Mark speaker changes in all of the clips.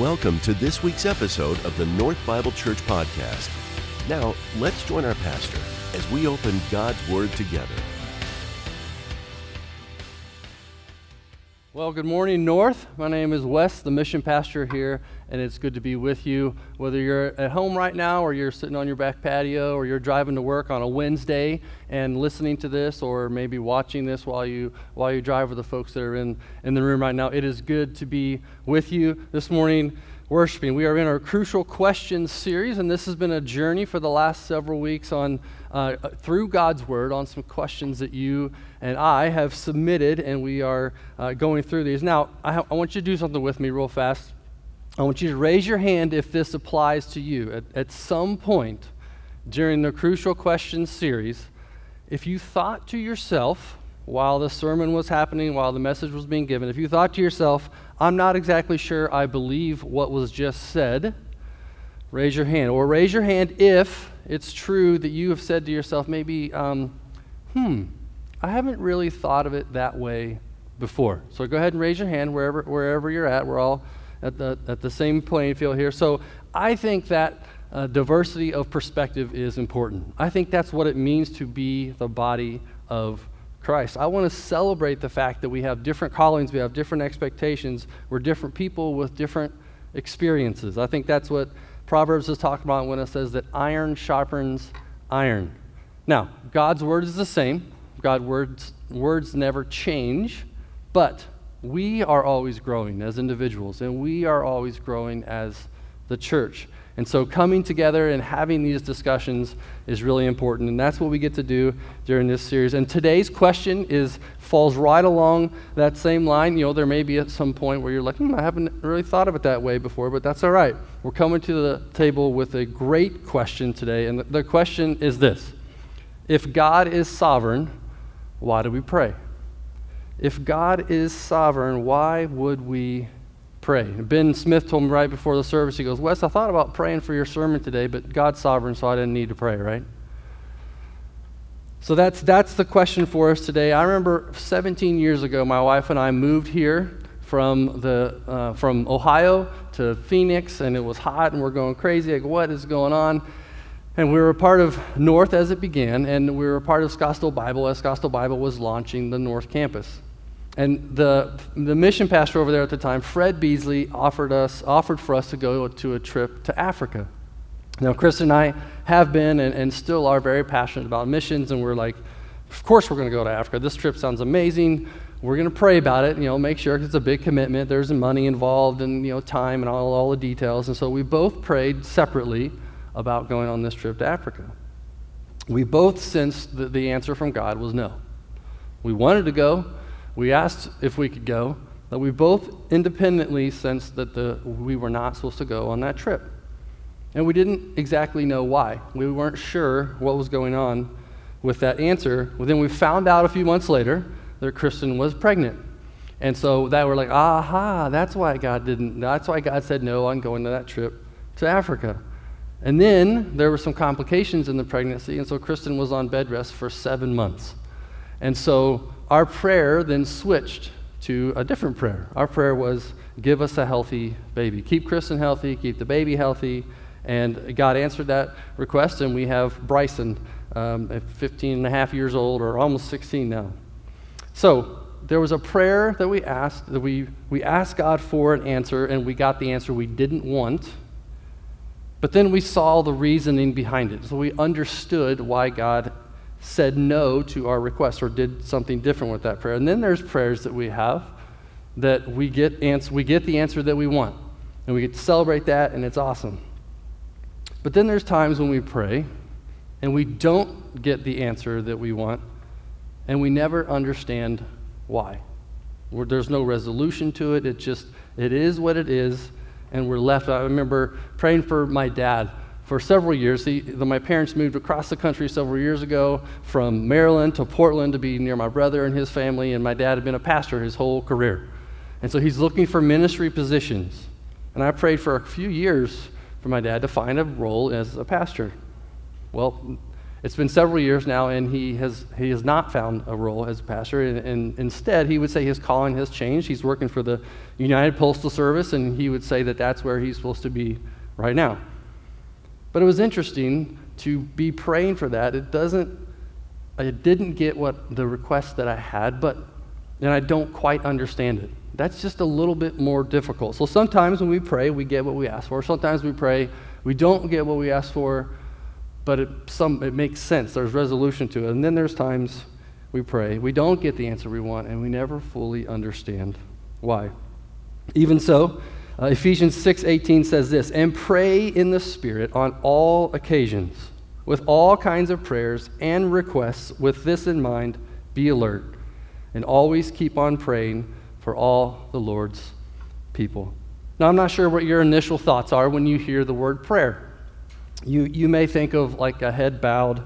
Speaker 1: Welcome to this week's episode of the North Bible Church Podcast. Now, let's join our pastor as we open God's Word together.
Speaker 2: Well, good morning, North. My name is Wes, the mission pastor here, and it's good to be with you. Whether you're at home right now, or you're sitting on your back patio, or you're driving to work on a Wednesday and listening to this, or maybe watching this while you while you drive with the folks that are in in the room right now, it is good to be with you this morning worshiping. We are in our Crucial Questions series, and this has been a journey for the last several weeks on uh, through God's Word on some questions that you and I have submitted, and we are uh, going through these. Now, I, ha- I, want you to do something with me real fast. I want you to raise your hand if this applies to you. At, at some point during the Crucial Questions series, if you thought to yourself, while the sermon was happening, while the message was being given, if you thought to yourself, I'm not exactly sure I believe what was just said, raise your hand. Or raise your hand if it's true that you have said to yourself, maybe, um, hmm, I haven't really thought of it that way before. So go ahead and raise your hand wherever, wherever you're at. We're all at the, at the same playing field here. So I think that uh, diversity of perspective is important. I think that's what it means to be the body of Christ. I want to celebrate the fact that we have different callings, we have different expectations, we're different people with different experiences. I think that's what Proverbs is talking about when it says that iron sharpens iron. Now, God's word is the same. God's words, words never change, but we are always growing as individuals, and we are always growing as the church. And so coming together and having these discussions is really important, and that's what we get to do during this series. And today's question is falls right along that same line. You know, there may be at some point where you're like, hmm, I haven't really thought of it that way before, but that's all right. We're coming to the table with a great question today, and the question is this: If God is sovereign, why do we pray? If God is sovereign, why would we pray. Ben Smith told me right before the service, he goes, Wes, I thought about praying for your sermon today, but God's sovereign, so I didn't need to pray, right? So that's, that's the question for us today. I remember 17 years ago, my wife and I moved here from, the, uh, from Ohio to Phoenix, and it was hot, and we're going crazy. Like, what is going on? And we were a part of North as it began, and we were a part of Scottsdale Bible as Scottsdale Bible was launching the North campus. And the, the mission pastor over there at the time, Fred Beasley, offered, us, offered for us to go to a trip to Africa. Now, Chris and I have been and, and still are very passionate about missions, and we're like, of course we're going to go to Africa. This trip sounds amazing. We're going to pray about it, you know, make sure it's a big commitment. There's money involved and, you know, time and all, all the details. And so we both prayed separately about going on this trip to Africa. We both sensed that the answer from God was no. We wanted to go, we asked if we could go, but we both independently sensed that the, we were not supposed to go on that trip. And we didn't exactly know why. We weren't sure what was going on with that answer. Well, then we found out a few months later that Kristen was pregnant. And so that we're like, aha, that's why God didn't, that's why God said no on going to that trip to Africa. And then there were some complications in the pregnancy, and so Kristen was on bed rest for seven months. And so our prayer then switched to a different prayer. Our prayer was, Give us a healthy baby. Keep Kristen healthy, keep the baby healthy. And God answered that request, and we have Bryson, um, at 15 and a half years old, or almost 16 now. So there was a prayer that we asked, that we, we asked God for an answer, and we got the answer we didn't want. But then we saw the reasoning behind it. So we understood why God said no to our request or did something different with that prayer. And then there's prayers that we have that we get, ans- we get the answer that we want. And we get to celebrate that, and it's awesome. But then there's times when we pray and we don't get the answer that we want, and we never understand why. there's no resolution to it. It just, it is what it is, and we're left. I remember praying for my dad for several years. He, the, my parents moved across the country several years ago from Maryland to Portland to be near my brother and his family, and my dad had been a pastor his whole career. And so he's looking for ministry positions. And I prayed for a few years for my dad to find a role as a pastor. Well, It's been several years now, and he has, he has not found a role as a pastor. And, and, instead, he would say his calling has changed. He's working for the United Postal Service, and he would say that that's where he's supposed to be right now. But it was interesting to be praying for that. It doesn't, I didn't get what the request that I had, but, and I don't quite understand it. That's just a little bit more difficult. So sometimes when we pray, we get what we ask for. Sometimes we pray, we don't get what we ask for but it, some, it makes sense. There's resolution to it. And then there's times we pray, we don't get the answer we want, and we never fully understand why. Even so, uh, Ephesians 6:18 says this, "And pray in the Spirit on all occasions, with all kinds of prayers and requests. With this in mind, be alert, and always keep on praying for all the Lord's people." Now, I'm not sure what your initial thoughts are when you hear the word prayer. You, you may think of like a head bowed.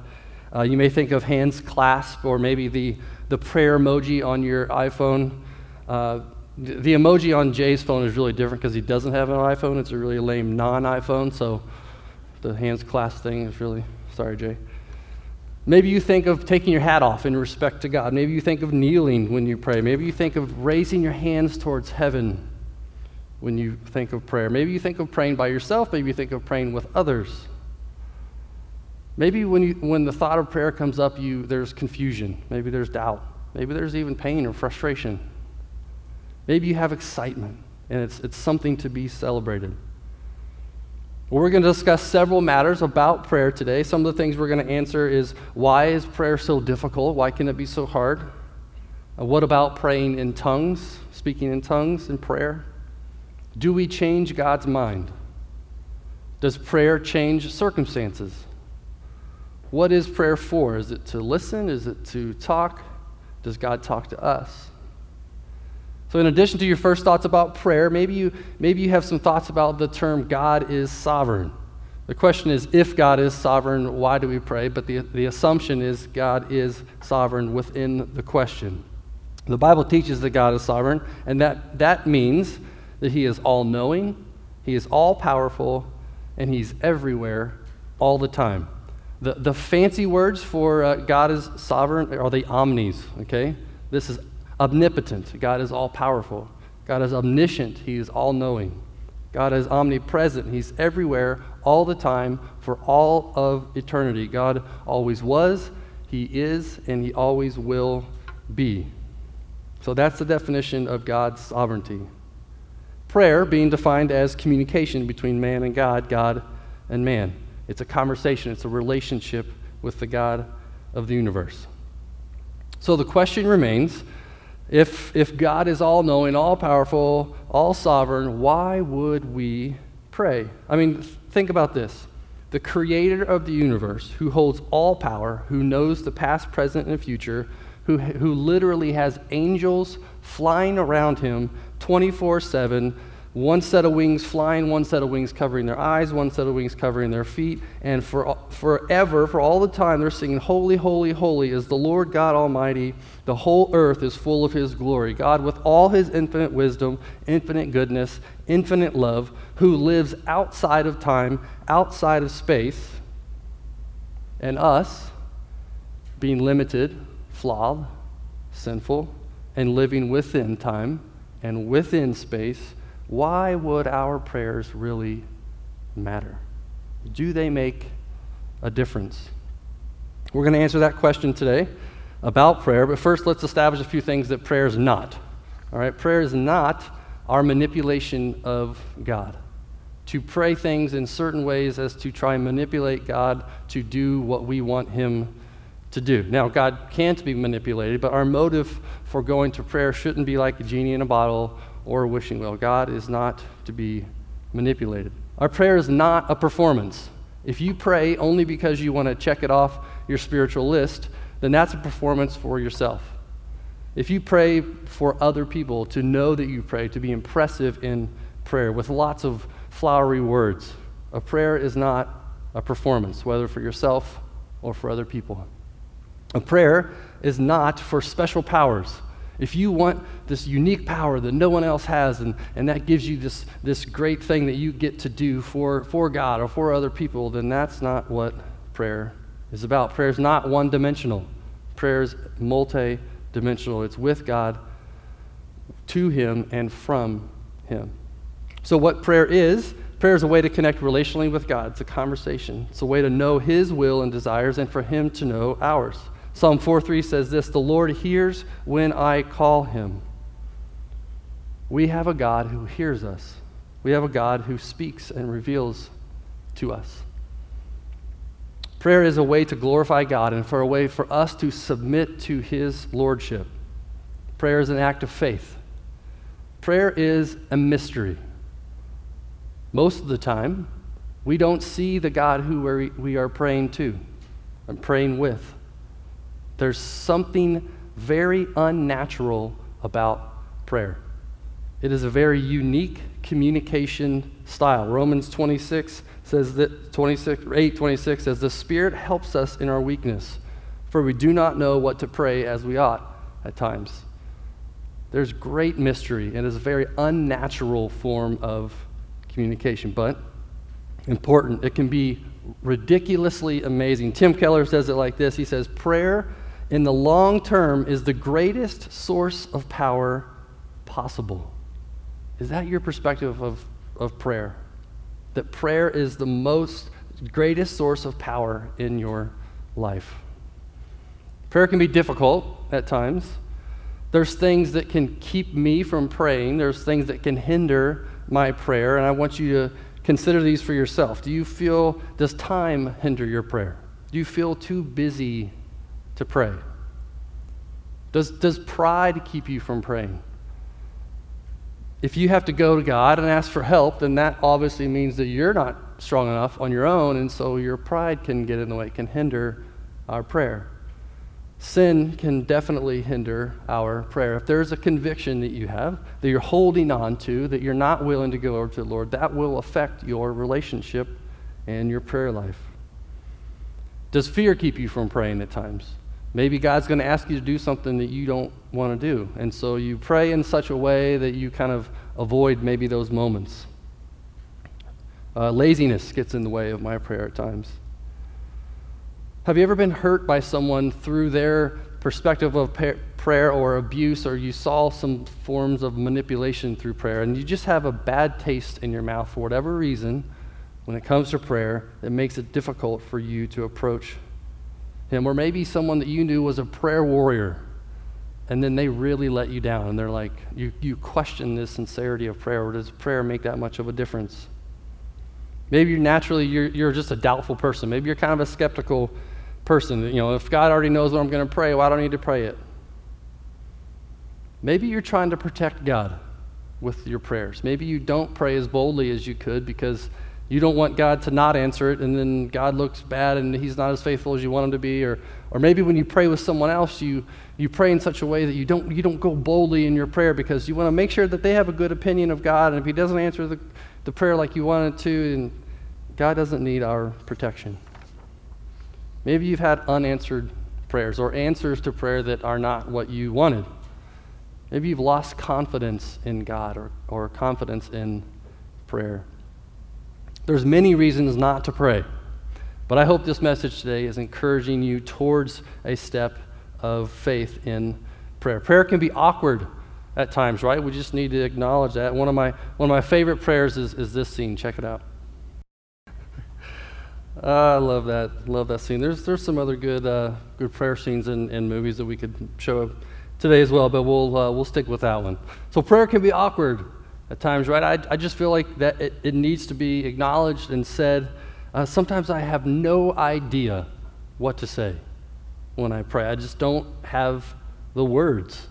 Speaker 2: Uh, you may think of hands clasped, or maybe the, the prayer emoji on your iPhone. Uh, the, emoji on Jay's phone is really different because he doesn't have an iPhone. It's a really lame non iPhone, so the hands clasped thing is really, sorry, Jay. Maybe you think of taking your hat off in respect to God. Maybe you think of kneeling when you pray. Maybe you think of raising your hands towards heaven when you think of prayer. Maybe you think of praying by yourself. Maybe you think of praying with others. Maybe when, you, when the thought of prayer comes up, you, there's confusion. Maybe there's doubt. Maybe there's even pain or frustration. Maybe you have excitement, and it's, it's something to be celebrated. We're going to discuss several matters about prayer today. Some of the things we're going to answer is why is prayer so difficult? Why can it be so hard? Uh, what about praying in tongues, speaking in tongues in prayer? Do we change God's mind? Does prayer change circumstances? What is prayer for? Is it to listen? Is it to talk? Does God talk to us? So, in addition to your first thoughts about prayer, maybe you, maybe you have some thoughts about the term God is sovereign. The question is if God is sovereign, why do we pray? But the, the assumption is God is sovereign within the question. The Bible teaches that God is sovereign, and that, that means that He is all knowing, He is all powerful, and He's everywhere all the time. The, the fancy words for uh, God is sovereign are the omnis, okay? This is omnipotent. God is all powerful. God is omniscient. He is all knowing. God is omnipresent. He's everywhere, all the time, for all of eternity. God always was, He is, and He always will be. So that's the definition of God's sovereignty. Prayer being defined as communication between man and God, God and man. It's a conversation, it's a relationship with the God of the universe. So the question remains if, if God is all knowing, all powerful, all sovereign, why would we pray? I mean, think about this. The creator of the universe, who holds all power, who knows the past, present, and future, who, who literally has angels flying around him 24 7 one set of wings flying, one set of wings covering their eyes, one set of wings covering their feet, and for forever, for all the time, they're singing, Holy, holy, holy is the Lord God Almighty. The whole earth is full of His glory. God, with all His infinite wisdom, infinite goodness, infinite love, who lives outside of time, outside of space, and us being limited, flawed, sinful, and living within time and within space why would our prayers really matter? Do they make a difference? We're going to answer that question today about prayer, but first let's establish a few things that prayer is not. All right, prayer is not our manipulation of God. To pray things in certain ways as to try and manipulate God to do what we want Him to do. Now, God can't be manipulated, but our motive for going to prayer shouldn't be like a genie in a bottle or wishing well. God is not to be manipulated. Our prayer is not a performance. If you pray only because you want to check it off your spiritual list, then that's a performance for yourself. If you pray for other people to know that you pray, to be impressive in prayer with lots of flowery words, a prayer is not a performance, whether for yourself or for other people. A prayer is not for special powers. If you want this unique power that no one else has, and, and that gives you this, this great thing that you get to do for, for God or for other people, then that's not what prayer is about. Prayer is not one dimensional, prayer is multi dimensional. It's with God, to Him, and from Him. So, what prayer is, prayer is a way to connect relationally with God. It's a conversation, it's a way to know His will and desires, and for Him to know ours. Psalm 4 3 says this The Lord hears when I call Him. We have a God who hears us. We have a God who speaks and reveals to us. Prayer is a way to glorify God and for a way for us to submit to His Lordship. Prayer is an act of faith. Prayer is a mystery. Most of the time, we don't see the God who we are praying to and praying with. There's something very unnatural about prayer. It is a very unique communication style. Romans 26 says that 26 8 26 says the spirit helps us in our weakness for we do not know what to pray as we ought at times. There's great mystery and is a very unnatural form of communication, but important. It can be ridiculously amazing. Tim Keller says it like this. He says prayer in the long term is the greatest source of power possible. Is that your perspective of, of prayer? That prayer is the most greatest source of power in your life. Prayer can be difficult at times. There's things that can keep me from praying, there's things that can hinder my prayer, and I want you to consider these for yourself. Do you feel, does time hinder your prayer? Do you feel too busy to pray? Does, does pride keep you from praying? If you have to go to God and ask for help, then that obviously means that you're not strong enough on your own, and so your pride can get in the way, can hinder our prayer. Sin can definitely hinder our prayer. If there's a conviction that you have, that you're holding on to, that you're not willing to go over to the Lord, that will affect your relationship and your prayer life. Does fear keep you from praying at times? Maybe God's going to ask you to do something that you don't want to do. And so you pray in such a way that you kind of avoid maybe those moments. Uh, laziness gets in the way of my prayer at times. Have you ever been hurt by someone through their perspective of prayer or abuse, or you saw some forms of manipulation through prayer, and you just have a bad taste in your mouth for whatever reason when it comes to prayer that makes it difficult for you to approach him, or maybe someone that you knew was a prayer warrior, and then they really let you down, and they're like, you, you question the sincerity of prayer, or does prayer make that much of a difference? Maybe you're naturally you're, you're just a doubtful person. Maybe you're kind of a skeptical person. You know, if God already knows what I'm going to pray, why do I need to pray it? Maybe you're trying to protect God with your prayers. Maybe you don't pray as boldly as you could because you don't want God to not answer it, and then God looks bad and he's not as faithful as you want him to be. Or, or maybe when you pray with someone else, you, you pray in such a way that you don't, you don't go boldly in your prayer because you want to make sure that they have a good opinion of God. And if he doesn't answer the, the prayer like you wanted to, then God doesn't need our protection. Maybe you've had unanswered prayers or answers to prayer that are not what you wanted. Maybe you've lost confidence in God or, or confidence in prayer. There's many reasons not to pray. But I hope this message today is encouraging you towards a step of faith in prayer. Prayer can be awkward at times, right? We just need to acknowledge that. One of my, one of my favorite prayers is, is this scene. Check it out. uh, I love that. Love that scene. There's, there's some other good, uh, good prayer scenes in, in movies that we could show today as well, but we'll, uh, we'll stick with that one. So prayer can be awkward at times, right? I, I just feel like that it, it needs to be acknowledged and said. Uh, sometimes I have no idea what to say when I pray. I just don't have the words.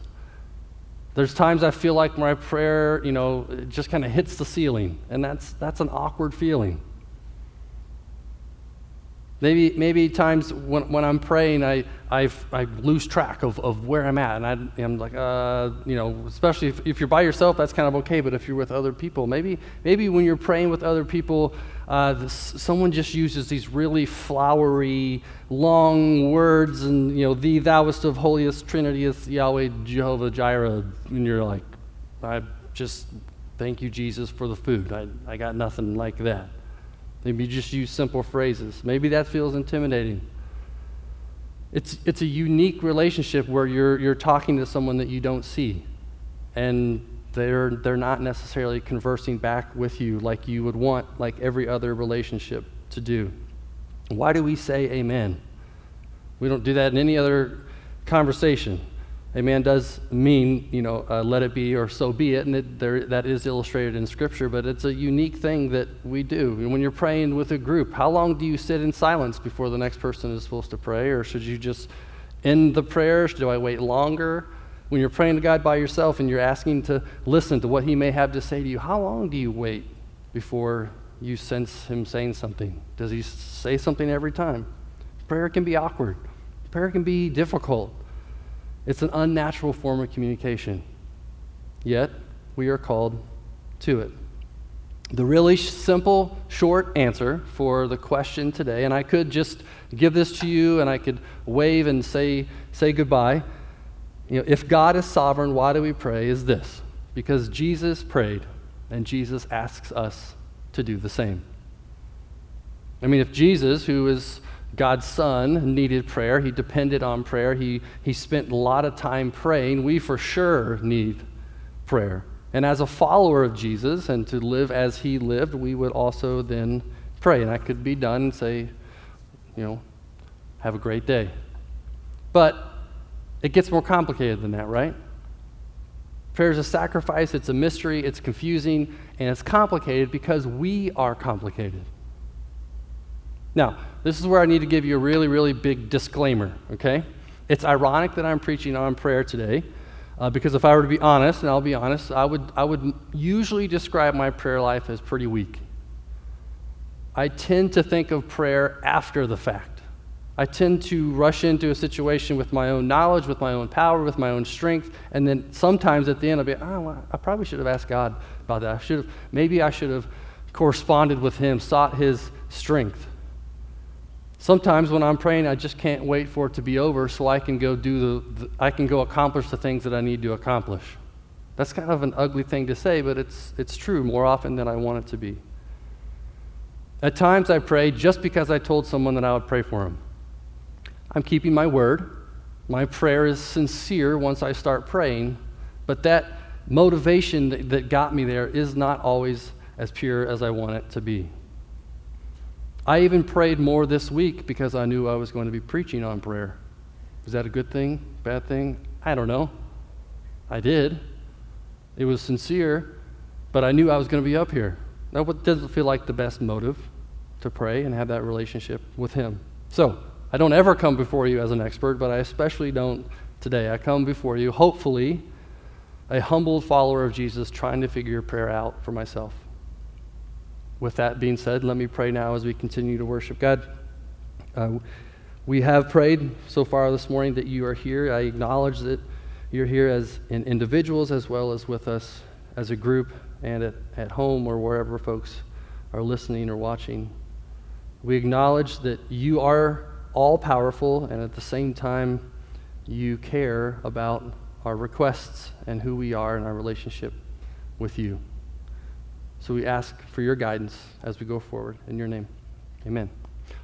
Speaker 2: There's times I feel like my prayer, you know, it just kind of hits the ceiling, and that's, that's an awkward feeling. Maybe, maybe times when, when I'm praying, I, I, I lose track of, of where I'm at. And I, am like, uh, you know, especially if, if you're by yourself, that's kind of okay. But if you're with other people, maybe, maybe when you're praying with other people, uh, this, someone just uses these really flowery, long words, and, you know, the thouest of holiest Trinity is Yahweh, Jehovah Jireh. And you're like, I just thank you, Jesus, for the food. I, I got nothing like that. Maybe you just use simple phrases. Maybe that feels intimidating. It's, it's a unique relationship where you're, you're talking to someone that you don't see. And they're, they're not necessarily conversing back with you like you would want, like every other relationship to do. Why do we say amen? We don't do that in any other conversation. Amen does mean, you know, uh, let it be or so be it, and it, there, that is illustrated in Scripture, but it's a unique thing that we do. And when you're praying with a group, how long do you sit in silence before the next person is supposed to pray? Or should you just end the prayers? Do I wait longer? When you're praying to God by yourself and you're asking to listen to what He may have to say to you, how long do you wait before you sense Him saying something? Does He say something every time? Prayer can be awkward, prayer can be difficult. It's an unnatural form of communication. Yet, we are called to it. The really simple, short answer for the question today, and I could just give this to you and I could wave and say, say goodbye. You know, if God is sovereign, why do we pray? Is this because Jesus prayed and Jesus asks us to do the same. I mean, if Jesus, who is God's Son needed prayer. He depended on prayer. He, he spent a lot of time praying. We for sure need prayer. And as a follower of Jesus and to live as he lived, we would also then pray. And that could be done and say, you know, have a great day. But it gets more complicated than that, right? Prayer is a sacrifice, it's a mystery, it's confusing, and it's complicated because we are complicated. Now, this is where I need to give you a really, really big disclaimer, okay? It's ironic that I'm preaching on prayer today, uh, because if I were to be honest, and I'll be honest, I would, I would usually describe my prayer life as pretty weak. I tend to think of prayer after the fact. I tend to rush into a situation with my own knowledge, with my own power, with my own strength, and then sometimes at the end I'll be, oh, well, I probably should have asked God about that. I should have, maybe I should have corresponded with Him, sought His strength. Sometimes when I'm praying, I just can't wait for it to be over so I can go do the, the, I can go accomplish the things that I need to accomplish. That's kind of an ugly thing to say, but it's, it's true more often than I want it to be. At times I pray just because I told someone that I would pray for them. I'm keeping my word. My prayer is sincere once I start praying, but that motivation that, that got me there is not always as pure as I want it to be. I even prayed more this week because I knew I was going to be preaching on prayer. Is that a good thing? Bad thing? I don't know. I did. It was sincere, but I knew I was going to be up here. That doesn't feel like the best motive to pray and have that relationship with Him. So, I don't ever come before you as an expert, but I especially don't today. I come before you, hopefully, a humbled follower of Jesus trying to figure prayer out for myself. With that being said, let me pray now as we continue to worship God. Uh, we have prayed so far this morning that you are here. I acknowledge that you're here as in individuals as well as with us as a group and at, at home or wherever folks are listening or watching. We acknowledge that you are all powerful and at the same time you care about our requests and who we are in our relationship with you. So we ask for your guidance as we go forward. In your name, amen.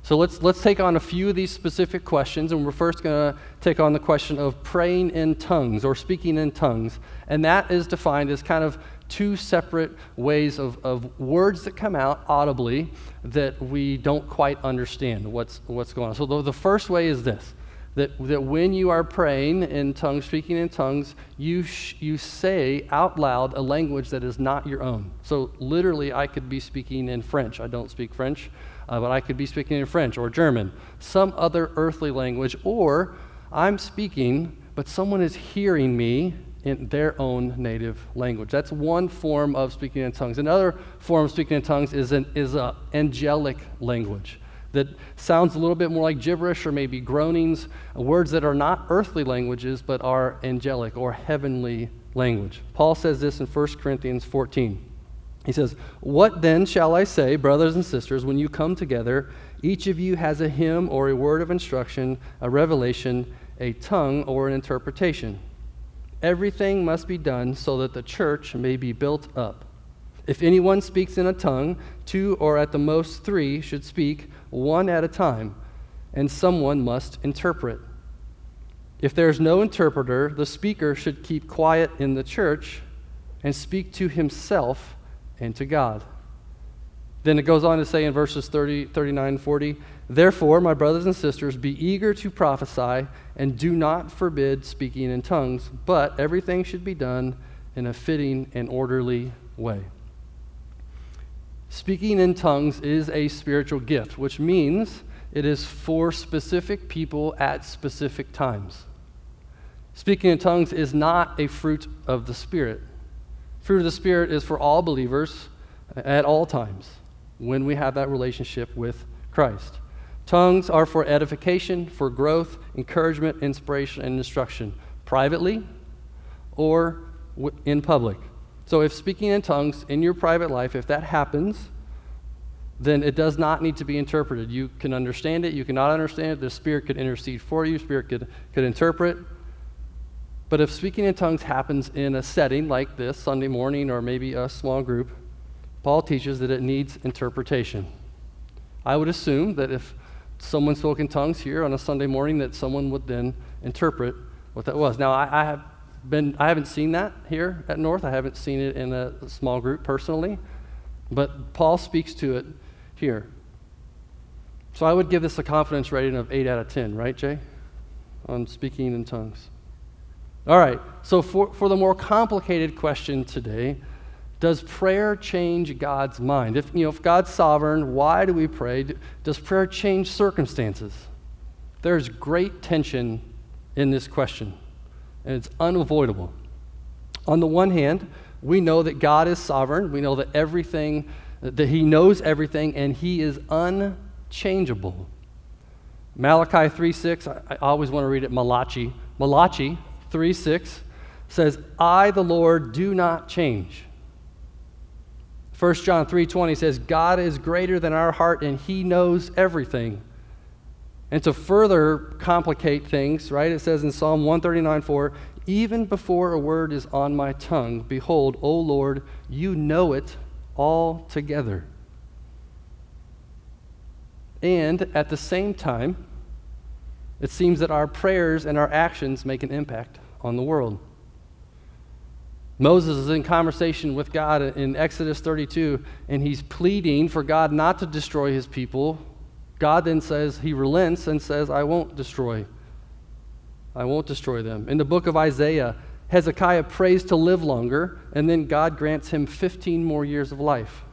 Speaker 2: So let's, let's take on a few of these specific questions, and we're first going to take on the question of praying in tongues or speaking in tongues. And that is defined as kind of two separate ways of, of words that come out audibly that we don't quite understand what's, what's going on. So the, the first way is this that, that when you are praying in tongues, speaking in tongues, you, sh- you say out loud a language that is not your own. So, literally, I could be speaking in French. I don't speak French, uh, but I could be speaking in French or German, some other earthly language, or I'm speaking, but someone is hearing me in their own native language. That's one form of speaking in tongues. Another form of speaking in tongues is an is a angelic language that sounds a little bit more like gibberish or maybe groanings, words that are not earthly languages but are angelic or heavenly language. Paul says this in 1 Corinthians 14. He says, What then shall I say, brothers and sisters, when you come together? Each of you has a hymn or a word of instruction, a revelation, a tongue, or an interpretation. Everything must be done so that the church may be built up. If anyone speaks in a tongue, two or at the most three should speak one at a time, and someone must interpret. If there's no interpreter, the speaker should keep quiet in the church and speak to himself and to God. Then it goes on to say in verses 30, 39, 40, Therefore, my brothers and sisters, be eager to prophesy and do not forbid speaking in tongues, but everything should be done in a fitting and orderly way. Speaking in tongues is a spiritual gift, which means it is for specific people at specific times. Speaking in tongues is not a fruit of the Spirit. Fruit of the Spirit is for all believers at all times when we have that relationship with Christ. Tongues are for edification, for growth, encouragement, inspiration, and instruction, privately or in public. So, if speaking in tongues in your private life, if that happens, then it does not need to be interpreted. You can understand it, you cannot understand it. The Spirit could intercede for you, Spirit could, could interpret. But if speaking in tongues happens in a setting like this, Sunday morning, or maybe a small group, Paul teaches that it needs interpretation. I would assume that if someone spoke in tongues here on a Sunday morning, that someone would then interpret what that was. Now, I, I have been, I haven't seen that here at North. I haven't seen it in a small group personally, but Paul speaks to it here. So I would give this a confidence rating of 8 out of 10, right, Jay? On speaking in tongues. All right, so for, for the more complicated question today, does prayer change God's mind? If, you know, if God's sovereign, why do we pray? Does prayer change circumstances? There's great tension in this question, and it's unavoidable. On the one hand, we know that God is sovereign. We know that everything, that He knows everything, and He is unchangeable. Malachi 3 6, I, I always want to read it Malachi. Malachi 3 6 says, I, the Lord, do not change. 1 John 3:20 says God is greater than our heart and he knows everything. And to further complicate things, right? It says in Psalm 139:4, even before a word is on my tongue, behold, O Lord, you know it all together. And at the same time, it seems that our prayers and our actions make an impact on the world. Moses is in conversation with God in Exodus 32, and he's pleading for God not to destroy his people. God then says, he relents and says, I won't destroy. I won't destroy them. In the book of Isaiah, Hezekiah prays to live longer, and then God grants him 15 more years of life.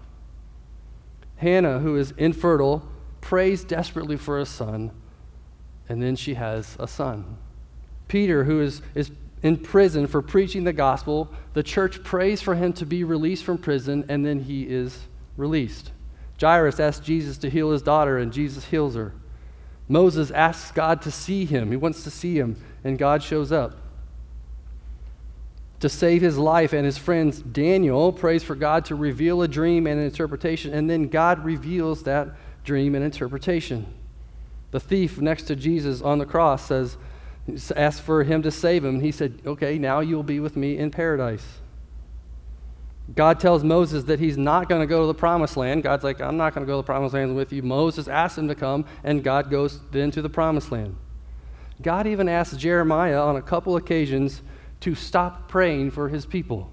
Speaker 2: Hannah, who is infertile, prays desperately for a son, and then she has a son. Peter, who is, is in prison for preaching the gospel. The church prays for him to be released from prison, and then he is released. Jairus asks Jesus to heal his daughter, and Jesus heals her. Moses asks God to see him. He wants to see him, and God shows up. To save his life and his friends, Daniel prays for God to reveal a dream and an interpretation, and then God reveals that dream and interpretation. The thief next to Jesus on the cross says, asked for him to save him. He said, Okay, now you'll be with me in paradise. God tells Moses that he's not going to go to the promised land. God's like, I'm not going to go to the promised land with you. Moses asks him to come, and God goes then to the promised land. God even asks Jeremiah on a couple occasions to stop praying for his people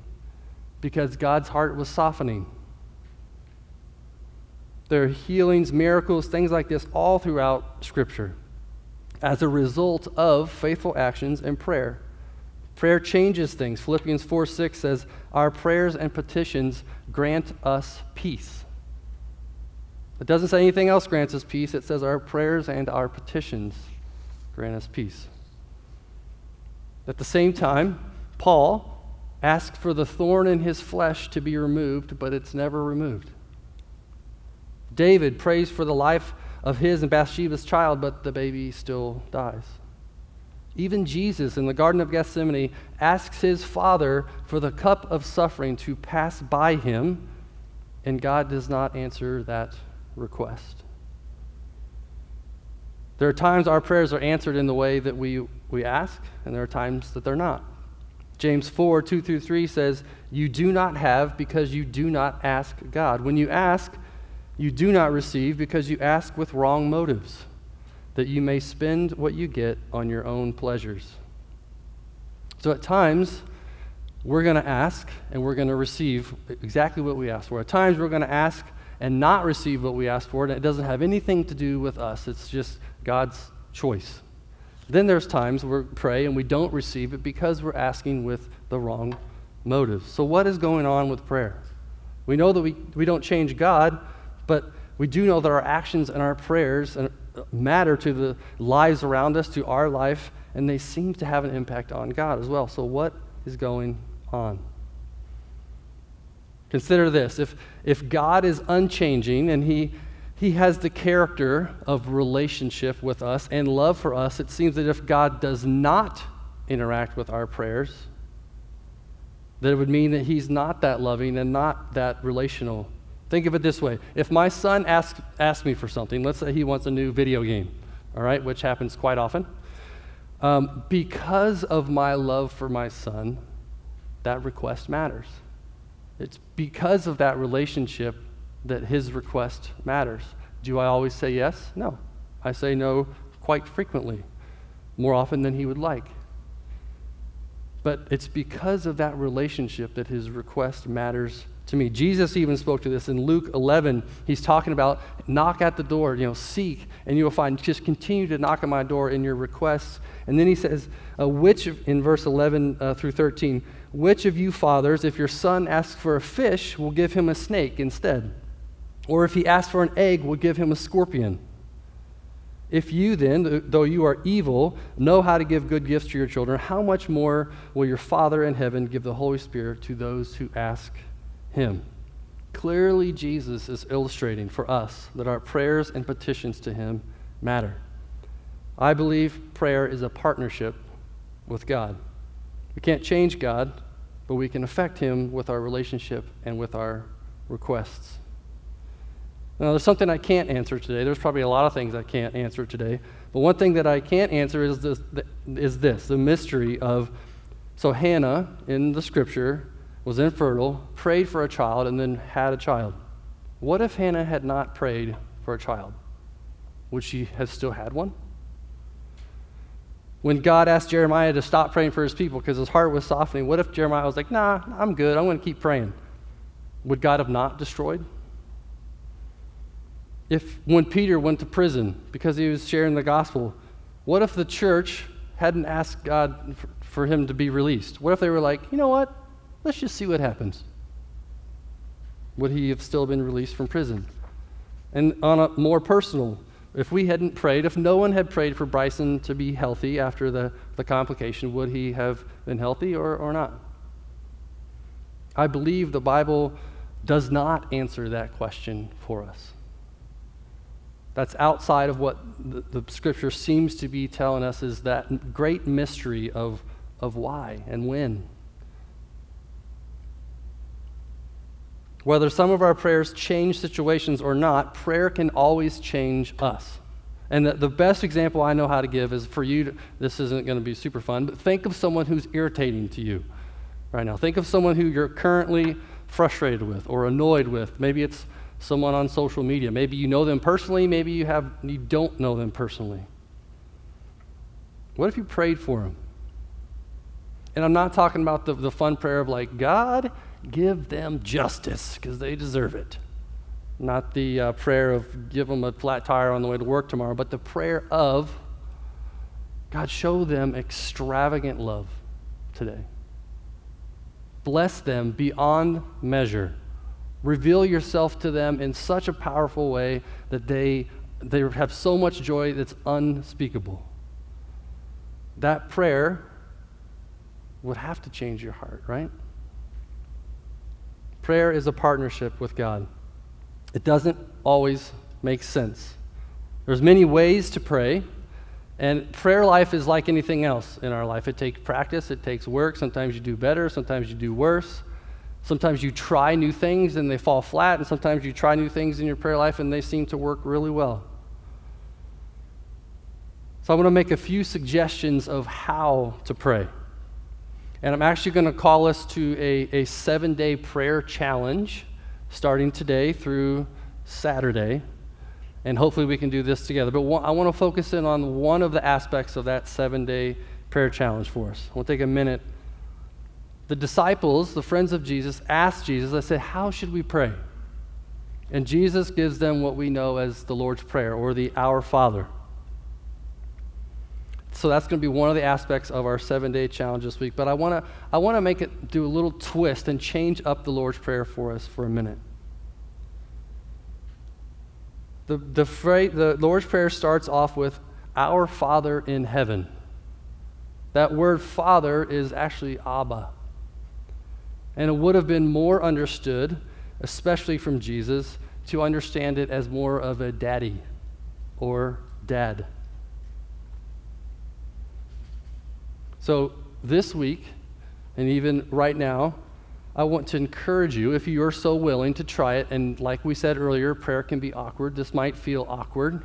Speaker 2: because God's heart was softening. There are healings, miracles, things like this all throughout Scripture as a result of faithful actions and prayer. Prayer changes things. Philippians 4 6 says, Our prayers and petitions grant us peace. It doesn't say anything else grants us peace. It says our prayers and our petitions grant us peace. At the same time, Paul asked for the thorn in his flesh to be removed, but it's never removed. David prays for the life of his and Bathsheba's child, but the baby still dies. Even Jesus in the Garden of Gethsemane asks his Father for the cup of suffering to pass by him, and God does not answer that request. There are times our prayers are answered in the way that we, we ask, and there are times that they're not. James 4 2 through 3 says, You do not have because you do not ask God. When you ask, you do not receive because you ask with wrong motives, that you may spend what you get on your own pleasures. So at times, we're going to ask and we're going to receive exactly what we ask for. At times, we're going to ask and not receive what we ask for, and it doesn't have anything to do with us. It's just God's choice. Then there's times we pray and we don't receive it because we're asking with the wrong motives. So, what is going on with prayer? We know that we, we don't change God, but we do know that our actions and our prayers uh, matter to the lives around us, to our life, and they seem to have an impact on God as well. So, what is going on? Consider this if, if God is unchanging and he, he has the character of relationship with us and love for us, it seems that if God does not interact with our prayers, that it would mean that He's not that loving and not that relational. Think of it this way if my son asks, asks me for something, let's say he wants a new video game, all right, which happens quite often. Um, because of my love for my son, that request matters. It's because of that relationship that his request matters. Do I always say yes? No. I say no quite frequently, more often than he would like. But it's because of that relationship that his request matters to me. Jesus even spoke to this in Luke 11. He's talking about knock at the door, you know, seek, and you will find. Just continue to knock at my door in your requests. And then he says, uh, which, in verse 11 uh, through 13, which of you fathers, if your son asks for a fish, will give him a snake instead? Or if he asks for an egg, will give him a scorpion? If you then, though you are evil, know how to give good gifts to your children, how much more will your Father in heaven give the Holy Spirit to those who ask him? Clearly, Jesus is illustrating for us that our prayers and petitions to him matter. I believe prayer is a partnership with God. We can't change God, but we can affect Him with our relationship and with our requests. Now, there's something I can't answer today. There's probably a lot of things I can't answer today. But one thing that I can't answer is this, is this the mystery of so Hannah in the scripture was infertile, prayed for a child, and then had a child. What if Hannah had not prayed for a child? Would she have still had one? when God asked Jeremiah to stop praying for his people because his heart was softening, what if Jeremiah was like, nah, I'm good, I'm going to keep praying? Would God have not destroyed? If when Peter went to prison because he was sharing the gospel, what if the church hadn't asked God for, him to be released? What if they were like, you know what? Let's just see what happens. Would he have still been released from prison? And on a more personal if we hadn't prayed, if no one had prayed for Bryson to be healthy after the, the complication, would he have been healthy or, or not? I believe the Bible does not answer that question for us. That's outside of what the, the scripture seems to be telling us is that great mystery of, of why and when. Whether some of our prayers change situations or not, prayer can always change us. And the, the best example I know how to give is for you, to, this isn't going to be super fun, but think of someone who's irritating to you right now. Think of someone who you're currently frustrated with or annoyed with. Maybe it's someone on social media. Maybe you know them personally, maybe you, have, you don't know them personally. What if you prayed for them? And I'm not talking about the, the fun prayer of like, God, give them justice because they deserve it. Not the uh, prayer of give them a flat tire on the way to work tomorrow, but the prayer of God, show them extravagant love today. Bless them beyond measure. Reveal yourself to them in such a powerful way that they, they have so much joy that's unspeakable. That prayer would have to change your heart, right? Prayer is a partnership with God. It doesn't always make sense. There's many ways to pray, and prayer life is like anything else in our life. It takes practice, it takes work. Sometimes you do better, sometimes you do worse. Sometimes you try new things and they fall flat, and sometimes you try new things in your prayer life and they seem to work really well. So, I want to make a few suggestions of how to pray. And I'm actually going to call us to a, a seven day prayer challenge starting today through Saturday. And hopefully we can do this together. But one, I want to focus in on one of the aspects of that seven day prayer challenge for us. We'll take a minute. The disciples, the friends of Jesus, asked Jesus, they said, How should we pray? And Jesus gives them what we know as the Lord's Prayer or the Our Father. So that's going to be one of the aspects of our seven day challenge this week. But I want to I want to make it do a little twist and change up the Lord's Prayer for us for a minute. The, the, the Lord's Prayer starts off with, Our Father in heaven. That word Father is actually Abba. And it would have been more understood, especially from Jesus, to understand it as more of a daddy or dad. So this week, and even right now, I want to encourage you, if you are so willing, to try it. And like we said earlier, prayer can be awkward. This might feel awkward.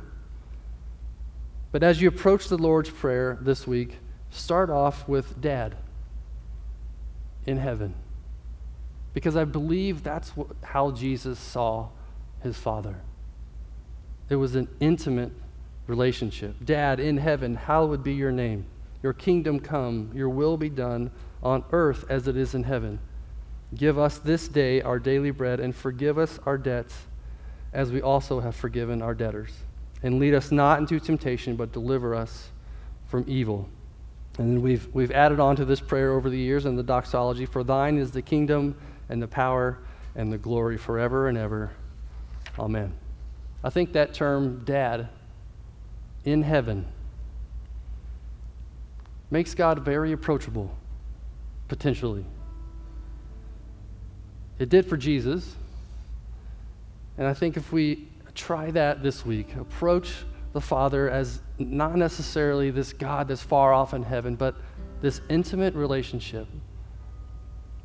Speaker 2: But as you approach the Lord's Prayer this week, start off with Dad in heaven. Because I believe that's what, how Jesus saw his Father. It was an intimate relationship. Dad in heaven, hallowed be your name. Your kingdom come, your will be done on earth as it is in heaven. Give us this day our daily bread and forgive us our debts as we also have forgiven our debtors. And lead us not into temptation, but deliver us from evil. And then we've, we've added on to this prayer over the years in the doxology For thine is the kingdom and the power and the glory forever and ever. Amen. I think that term, dad, in heaven, makes God very approachable, potentially. It did for Jesus. And I think if we try that this week, approach the Father as not necessarily this God that's far off in heaven, but this intimate relationship,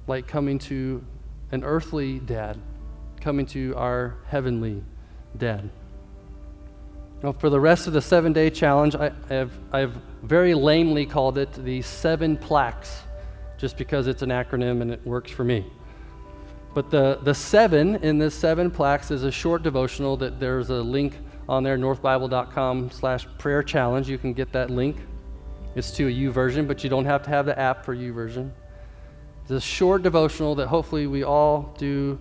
Speaker 2: like coming to an earthly dad, coming to our heavenly dad. Now, for the rest of the seven day challenge, I have, I have very lamely called it the seven plaques, just because it's an acronym and it works for me. But the, the seven in this seven plaques is a short devotional that there's a link on there, northbible.com slash prayer challenge. You can get that link. It's to a YouVersion, but you don't have to have the app for YouVersion. It's a short devotional that hopefully we all do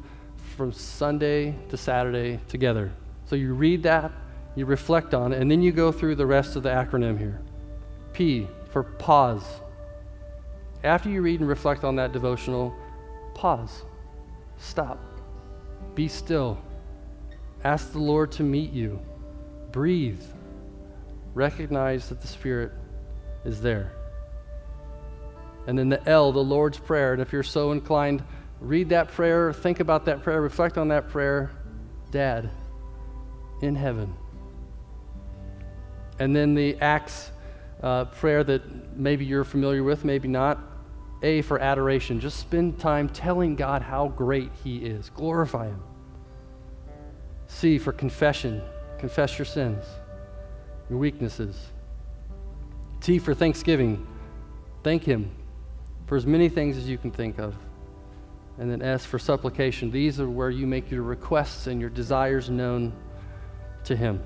Speaker 2: from Sunday to Saturday together. So you read that, you reflect on it, and then you go through the rest of the acronym here. P for pause. After you read and reflect on that devotional, pause. Stop. Be still. Ask the Lord to meet you. Breathe. Recognize that the Spirit is there. And then the L, the Lord's Prayer. And if you're so inclined, read that prayer, think about that prayer, reflect on that prayer. Dad, in heaven and then the Acts uh, prayer that maybe you're familiar with, maybe not. A for adoration. Just spend time telling God how great He is. Glorify Him. C for confession. Confess your sins, your weaknesses. T for thanksgiving. Thank Him for as many things as you can think of. And then S for supplication. These are where you make your requests and your desires known to Him.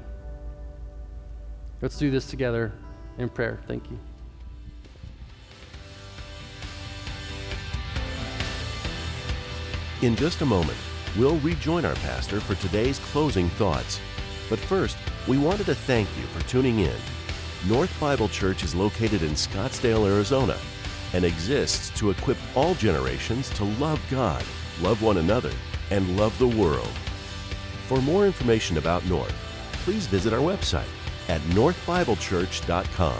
Speaker 2: Let's do this together in prayer. Thank you.
Speaker 1: In just a moment, we'll rejoin our pastor for today's closing thoughts. But first, we wanted to thank you for tuning in. North Bible Church is located in Scottsdale, Arizona, and exists to equip all generations to love God, love one another, and love the world. For more information about North, please visit our website at northbiblechurch.com.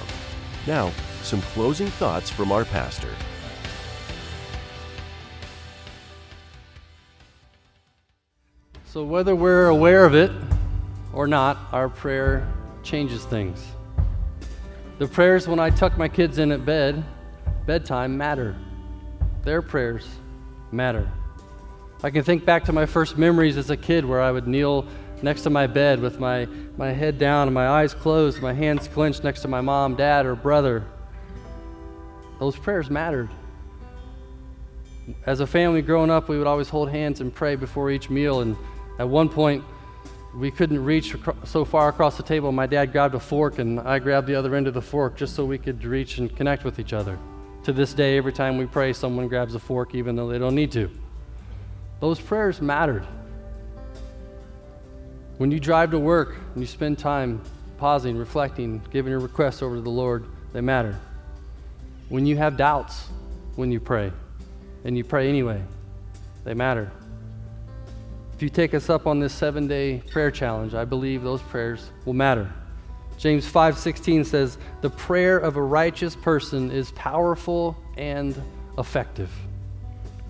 Speaker 1: Now, some closing thoughts from our pastor.
Speaker 2: So, whether we're aware of it or not, our prayer changes things. The prayers when I tuck my kids in at bed, bedtime, matter. Their prayers matter. I can think back to my first memories as a kid where I would kneel next to my bed with my, my head down and my eyes closed, my hands clenched next to my mom, dad, or brother. Those prayers mattered. As a family growing up, we would always hold hands and pray before each meal. And at one point, we couldn't reach so far across the table. My dad grabbed a fork, and I grabbed the other end of the fork just so we could reach and connect with each other. To this day, every time we pray, someone grabs a fork even though they don't need to. Those prayers mattered. When you drive to work and you spend time pausing, reflecting, giving your requests over to the Lord, they matter. When you have doubts when you pray, and you pray anyway, they matter. If you take us up on this seven day prayer challenge, I believe those prayers will matter. James 5:16 says, "The prayer of a righteous person is powerful and effective."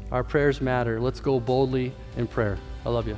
Speaker 2: Our prayers matter. Let's go boldly in prayer. I love you.